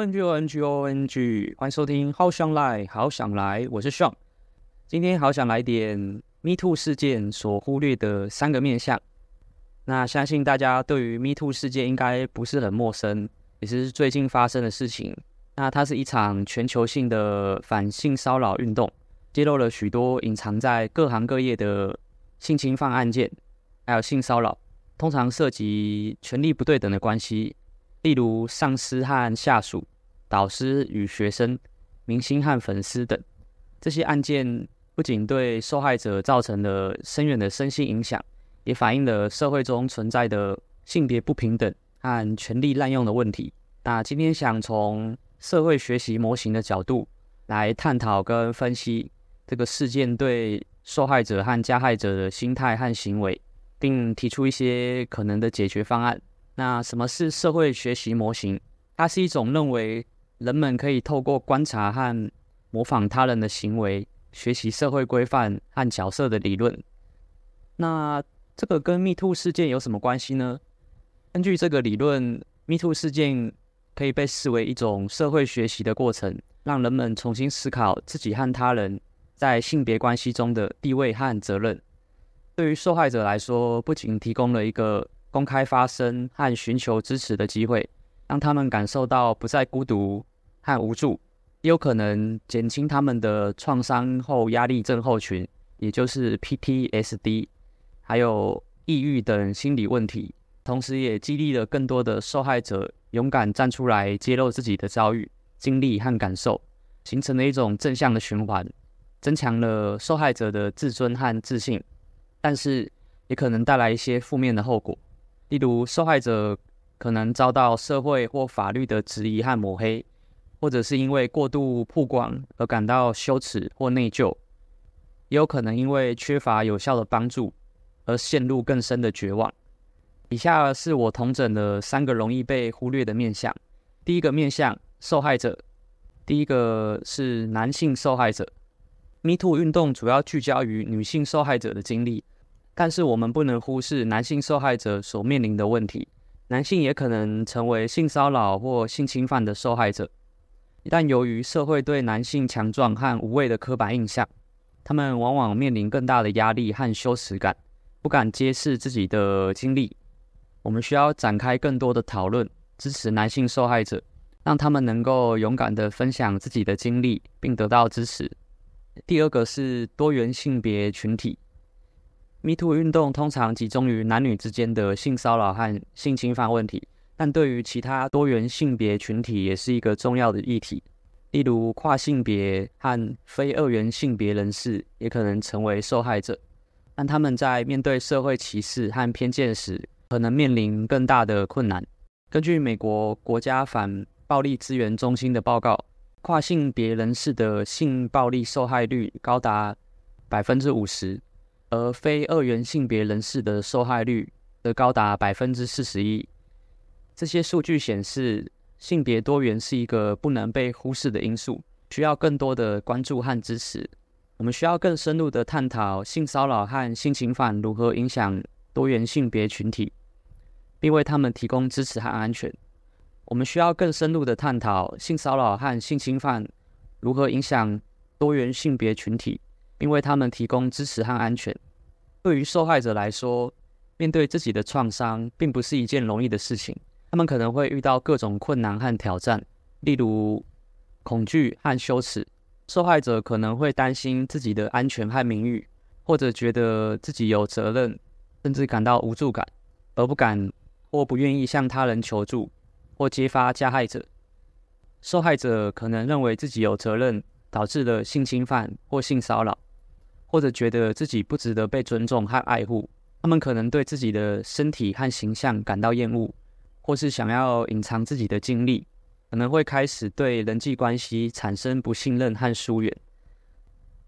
N G O N G O N G，欢迎收听《好想来好想来》，我是 Sean。今天好想来点 Me Too 事件所忽略的三个面向。那相信大家对于 Me Too 事件应该不是很陌生，也是最近发生的事情。那它是一场全球性的反性骚扰运动，揭露了许多隐藏在各行各业的性侵犯案件，还有性骚扰，通常涉及权力不对等的关系。例如上司和下属、导师与学生、明星和粉丝等，这些案件不仅对受害者造成了深远的身心影响，也反映了社会中存在的性别不平等和权力滥用的问题。那今天想从社会学习模型的角度来探讨跟分析这个事件对受害者和加害者的心态和行为，并提出一些可能的解决方案。那什么是社会学习模型？它是一种认为人们可以透过观察和模仿他人的行为，学习社会规范和角色的理论。那这个跟 MeToo 事件有什么关系呢？根据这个理论，MeToo 事件可以被视为一种社会学习的过程，让人们重新思考自己和他人在性别关系中的地位和责任。对于受害者来说，不仅提供了一个公开发声和寻求支持的机会，让他们感受到不再孤独和无助，也有可能减轻他们的创伤后压力症候群，也就是 PTSD，还有抑郁等心理问题。同时，也激励了更多的受害者勇敢站出来，揭露自己的遭遇、经历和感受，形成了一种正向的循环，增强了受害者的自尊和自信，但是也可能带来一些负面的后果。例如，受害者可能遭到社会或法律的质疑和抹黑，或者是因为过度曝光而感到羞耻或内疚，也有可能因为缺乏有效的帮助而陷入更深的绝望。以下是我同整的三个容易被忽略的面向。第一个面向，受害者。第一个是男性受害者。MeToo 运动主要聚焦于女性受害者的经历。但是我们不能忽视男性受害者所面临的问题，男性也可能成为性骚扰或性侵犯的受害者。但由于社会对男性强壮和无畏的刻板印象，他们往往面临更大的压力和羞耻感，不敢揭示自己的经历。我们需要展开更多的讨论，支持男性受害者，让他们能够勇敢地分享自己的经历，并得到支持。第二个是多元性别群体。MeToo 运动通常集中于男女之间的性骚扰和性侵犯问题，但对于其他多元性别群体也是一个重要的议题。例如，跨性别和非二元性别人士也可能成为受害者，但他们在面对社会歧视和偏见时，可能面临更大的困难。根据美国国家反暴力资源中心的报告，跨性别人士的性暴力受害率高达百分之五十。而非二元性别人士的受害率则高达百分之四十一。这些数据显示，性别多元是一个不能被忽视的因素，需要更多的关注和支持。我们需要更深入的探讨性骚扰和性侵犯如何影响多元性别群体，并为他们提供支持和安全。我们需要更深入的探讨性骚扰和性侵犯如何影响多元性别群体。并为他们提供支持和安全。对于受害者来说，面对自己的创伤并不是一件容易的事情。他们可能会遇到各种困难和挑战，例如恐惧和羞耻。受害者可能会担心自己的安全和名誉，或者觉得自己有责任，甚至感到无助感，而不敢或不愿意向他人求助或揭发加害者。受害者可能认为自己有责任，导致了性侵犯或性骚扰。或者觉得自己不值得被尊重和爱护，他们可能对自己的身体和形象感到厌恶，或是想要隐藏自己的经历，可能会开始对人际关系产生不信任和疏远，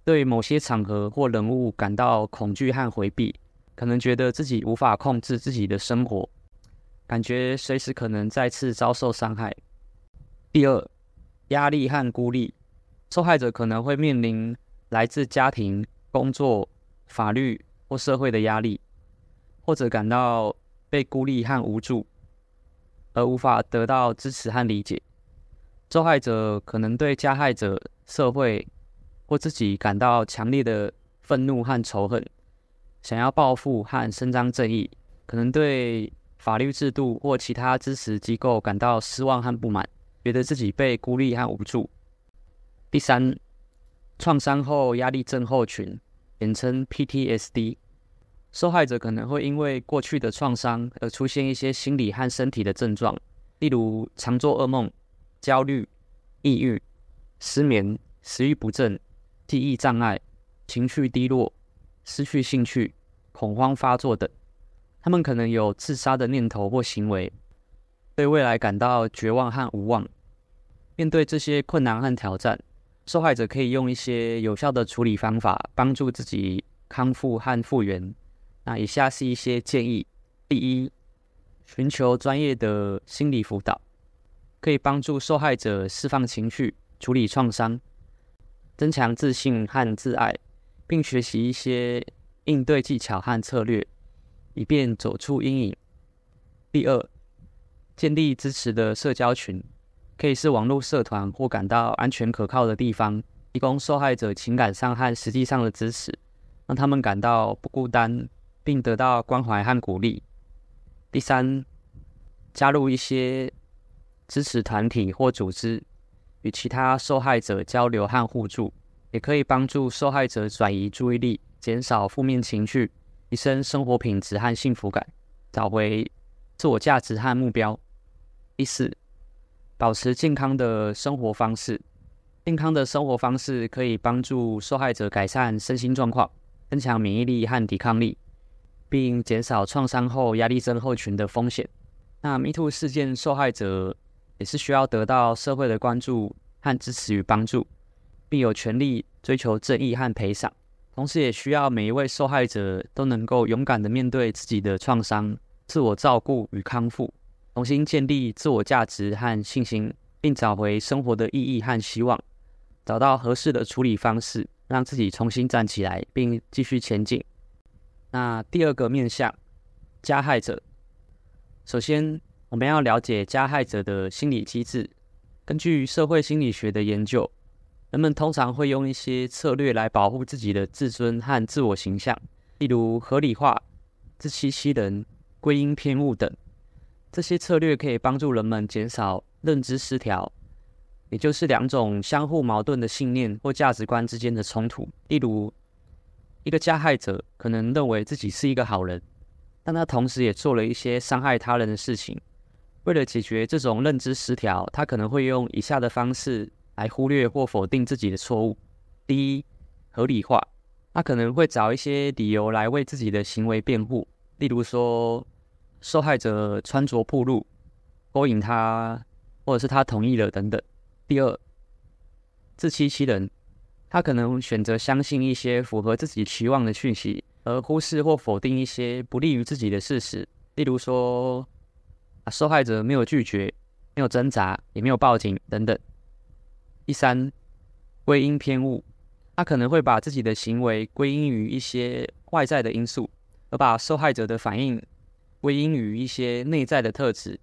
对某些场合或人物感到恐惧和回避，可能觉得自己无法控制自己的生活，感觉随时可能再次遭受伤害。第二，压力和孤立，受害者可能会面临来自家庭。工作、法律或社会的压力，或者感到被孤立和无助，而无法得到支持和理解。受害者可能对加害者、社会或自己感到强烈的愤怒和仇恨，想要报复和伸张正义，可能对法律制度或其他支持机构感到失望和不满，觉得自己被孤立和无助。第三，创伤后压力症候群，简称 PTSD。受害者可能会因为过去的创伤而出现一些心理和身体的症状，例如常做噩梦、焦虑、抑郁、失眠、食欲不振、记忆障碍、情绪低落、失去兴趣、恐慌发作等。他们可能有自杀的念头或行为，对未来感到绝望和无望。面对这些困难和挑战，受害者可以用一些有效的处理方法帮助自己康复和复原。那以下是一些建议：第一，寻求专业的心理辅导，可以帮助受害者释放情绪、处理创伤、增强自信和自爱，并学习一些应对技巧和策略，以便走出阴影。第二，建立支持的社交群，可以是网络社团或感到安全可靠的地方，提供受害者情感上和实际上的支持，让他们感到不孤单。并得到关怀和鼓励。第三，加入一些支持团体或组织，与其他受害者交流和互助，也可以帮助受害者转移注意力，减少负面情绪，提升生活品质和幸福感，找回自我价值和目标。第四，保持健康的生活方式。健康的生活方式可以帮助受害者改善身心状况，增强免疫力和抵抗力。并减少创伤后压力症候群的风险。那 MeToo 事件受害者也是需要得到社会的关注和支持与帮助，并有权利追求正义和赔偿。同时，也需要每一位受害者都能够勇敢地面对自己的创伤，自我照顾与康复，重新建立自我价值和信心，并找回生活的意义和希望，找到合适的处理方式，让自己重新站起来，并继续前进。那第二个面向，加害者。首先，我们要了解加害者的心理机制。根据社会心理学的研究，人们通常会用一些策略来保护自己的自尊和自我形象，例如合理化、自欺欺人、归因偏误等。这些策略可以帮助人们减少认知失调，也就是两种相互矛盾的信念或价值观之间的冲突，例如。一个加害者可能认为自己是一个好人，但他同时也做了一些伤害他人的事情。为了解决这种认知失调，他可能会用以下的方式来忽略或否定自己的错误：第一，合理化，他可能会找一些理由来为自己的行为辩护，例如说受害者穿着暴露，勾引他，或者是他同意了等等。第二，自欺欺人。他可能选择相信一些符合自己期望的讯息，而忽视或否定一些不利于自己的事实。例如说，受害者没有拒绝，没有挣扎，也没有报警等等。第三，归因偏误，他可能会把自己的行为归因于一些外在的因素，而把受害者的反应归因于一些内在的特质。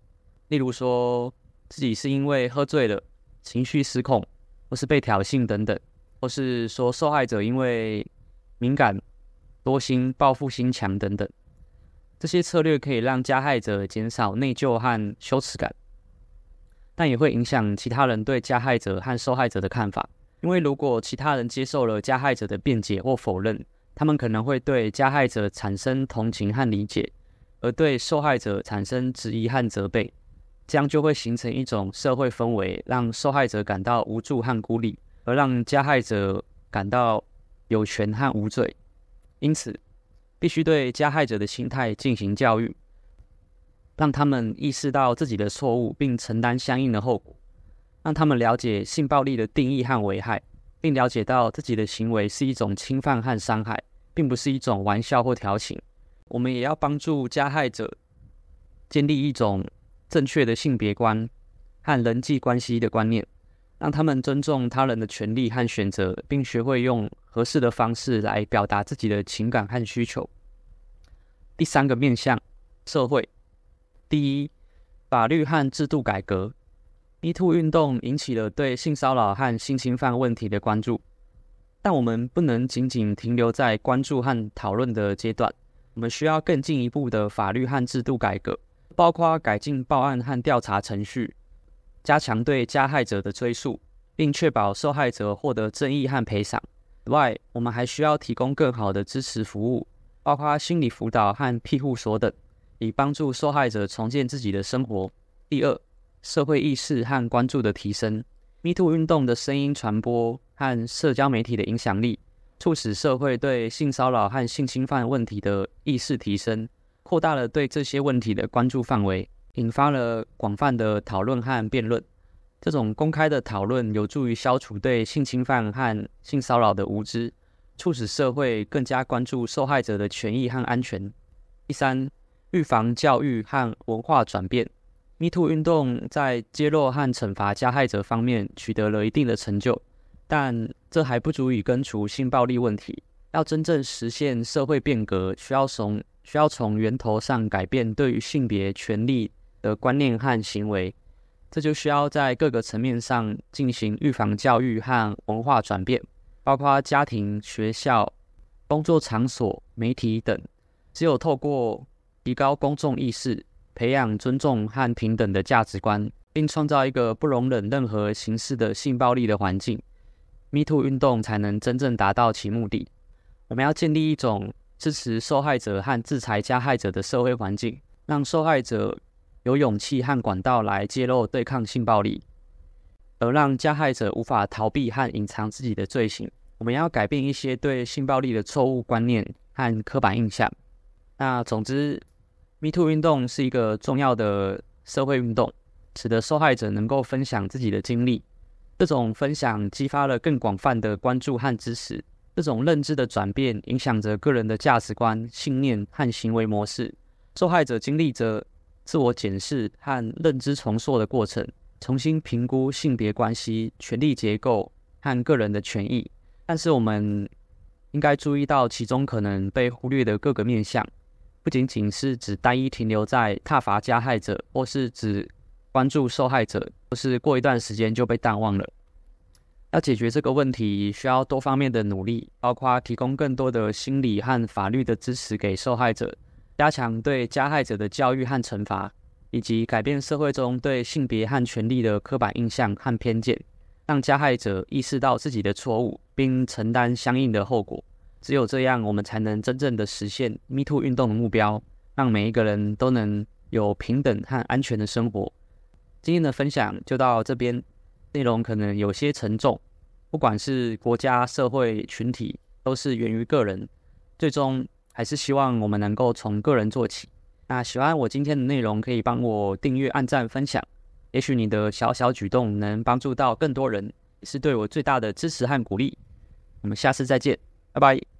例如说，自己是因为喝醉了，情绪失控，或是被挑衅等等。或是说受害者因为敏感、多心、报复心强等等，这些策略可以让加害者减少内疚和羞耻感，但也会影响其他人对加害者和受害者的看法。因为如果其他人接受了加害者的辩解或否认，他们可能会对加害者产生同情和理解，而对受害者产生质疑和责备，这样就会形成一种社会氛围，让受害者感到无助和孤立。而让加害者感到有权和无罪，因此必须对加害者的心态进行教育，让他们意识到自己的错误，并承担相应的后果；让他们了解性暴力的定义和危害，并了解到自己的行为是一种侵犯和伤害，并不是一种玩笑或调情。我们也要帮助加害者建立一种正确的性别观和人际关系的观念。让他们尊重他人的权利和选择，并学会用合适的方式来表达自己的情感和需求。第三个面向，社会。第一，法律和制度改革。，MeToo 运动引起了对性骚扰和性侵犯问题的关注，但我们不能仅仅停留在关注和讨论的阶段，我们需要更进一步的法律和制度改革，包括改进报案和调查程序，加强对加害者的追诉，并确保受害者获得正义和赔偿。此外，我们还需要提供更好的支持服务，包括心理辅导和庇护所等，以帮助受害者重建自己的生活。第二，社会意识和关注的提升。MeToo 运动的声音传播和社交媒体的影响力，促使社会对性骚扰和性侵犯问题的意识提升，扩大了对这些问题的关注范围，引发了广泛的讨论和辩论。这种公开的讨论有助于消除对性侵犯和性骚扰的无知，促使社会更加关注受害者的权益和安全。第三，预防教育和文化转变。MeToo 运动在揭露和惩罚加害者方面取得了一定的成就，但这还不足以根除性暴力问题。要真正实现社会变革，需要从需要从源头上改变对于性别权利的观念和行为。这就需要在各个层面上进行预防教育和文化转变，包括家庭、学校、工作场所、媒体等。只有透过提高公众意识，培养尊重和平等的价值观，并创造一个不容忍任何形式的性暴力的环境，MeToo 运动才能真正达到其目的。我们要建立一种支持受害者和制裁加害者的社会环境，让受害者。有勇气和管道来揭露对抗性暴力，而让加害者无法逃避和隐藏自己的罪行。我们要改变一些对性暴力的错误观念和刻板印象。那总之，MeToo 运动是一个重要的社会运动，使得受害者能够分享自己的经历。这种分享激发了更广泛的关注和支持。这种认知的转变影响着个人的价值观、信念和行为模式。受害者经历着。自我检视和认知重塑的过程，重新评估性别关系、权力结构和个人的权益。但是，我们应该注意到其中可能被忽略的各个面向，不仅仅是指单一停留在踏伐加害者，或是指关注受害者，或是过一段时间就被淡忘了。要解决这个问题，需要多方面的努力，包括提供更多的心理和法律的支持给受害者。加强对加害者的教育和惩罚，以及改变社会中对性别和权利的刻板印象和偏见，让加害者意识到自己的错误，并承担相应的后果。只有这样，我们才能真正的实现 MeToo 运动的目标，让每一个人都能有平等和安全的生活。今天的分享就到这边，内容可能有些沉重，不管是国家、社会、群体，都是源于个人，最终。还是希望我们能够从个人做起。那喜欢我今天的内容，可以帮我订阅、按赞、分享。也许你的小小举动能帮助到更多人，是对我最大的支持和鼓励。我们下次再见，拜拜。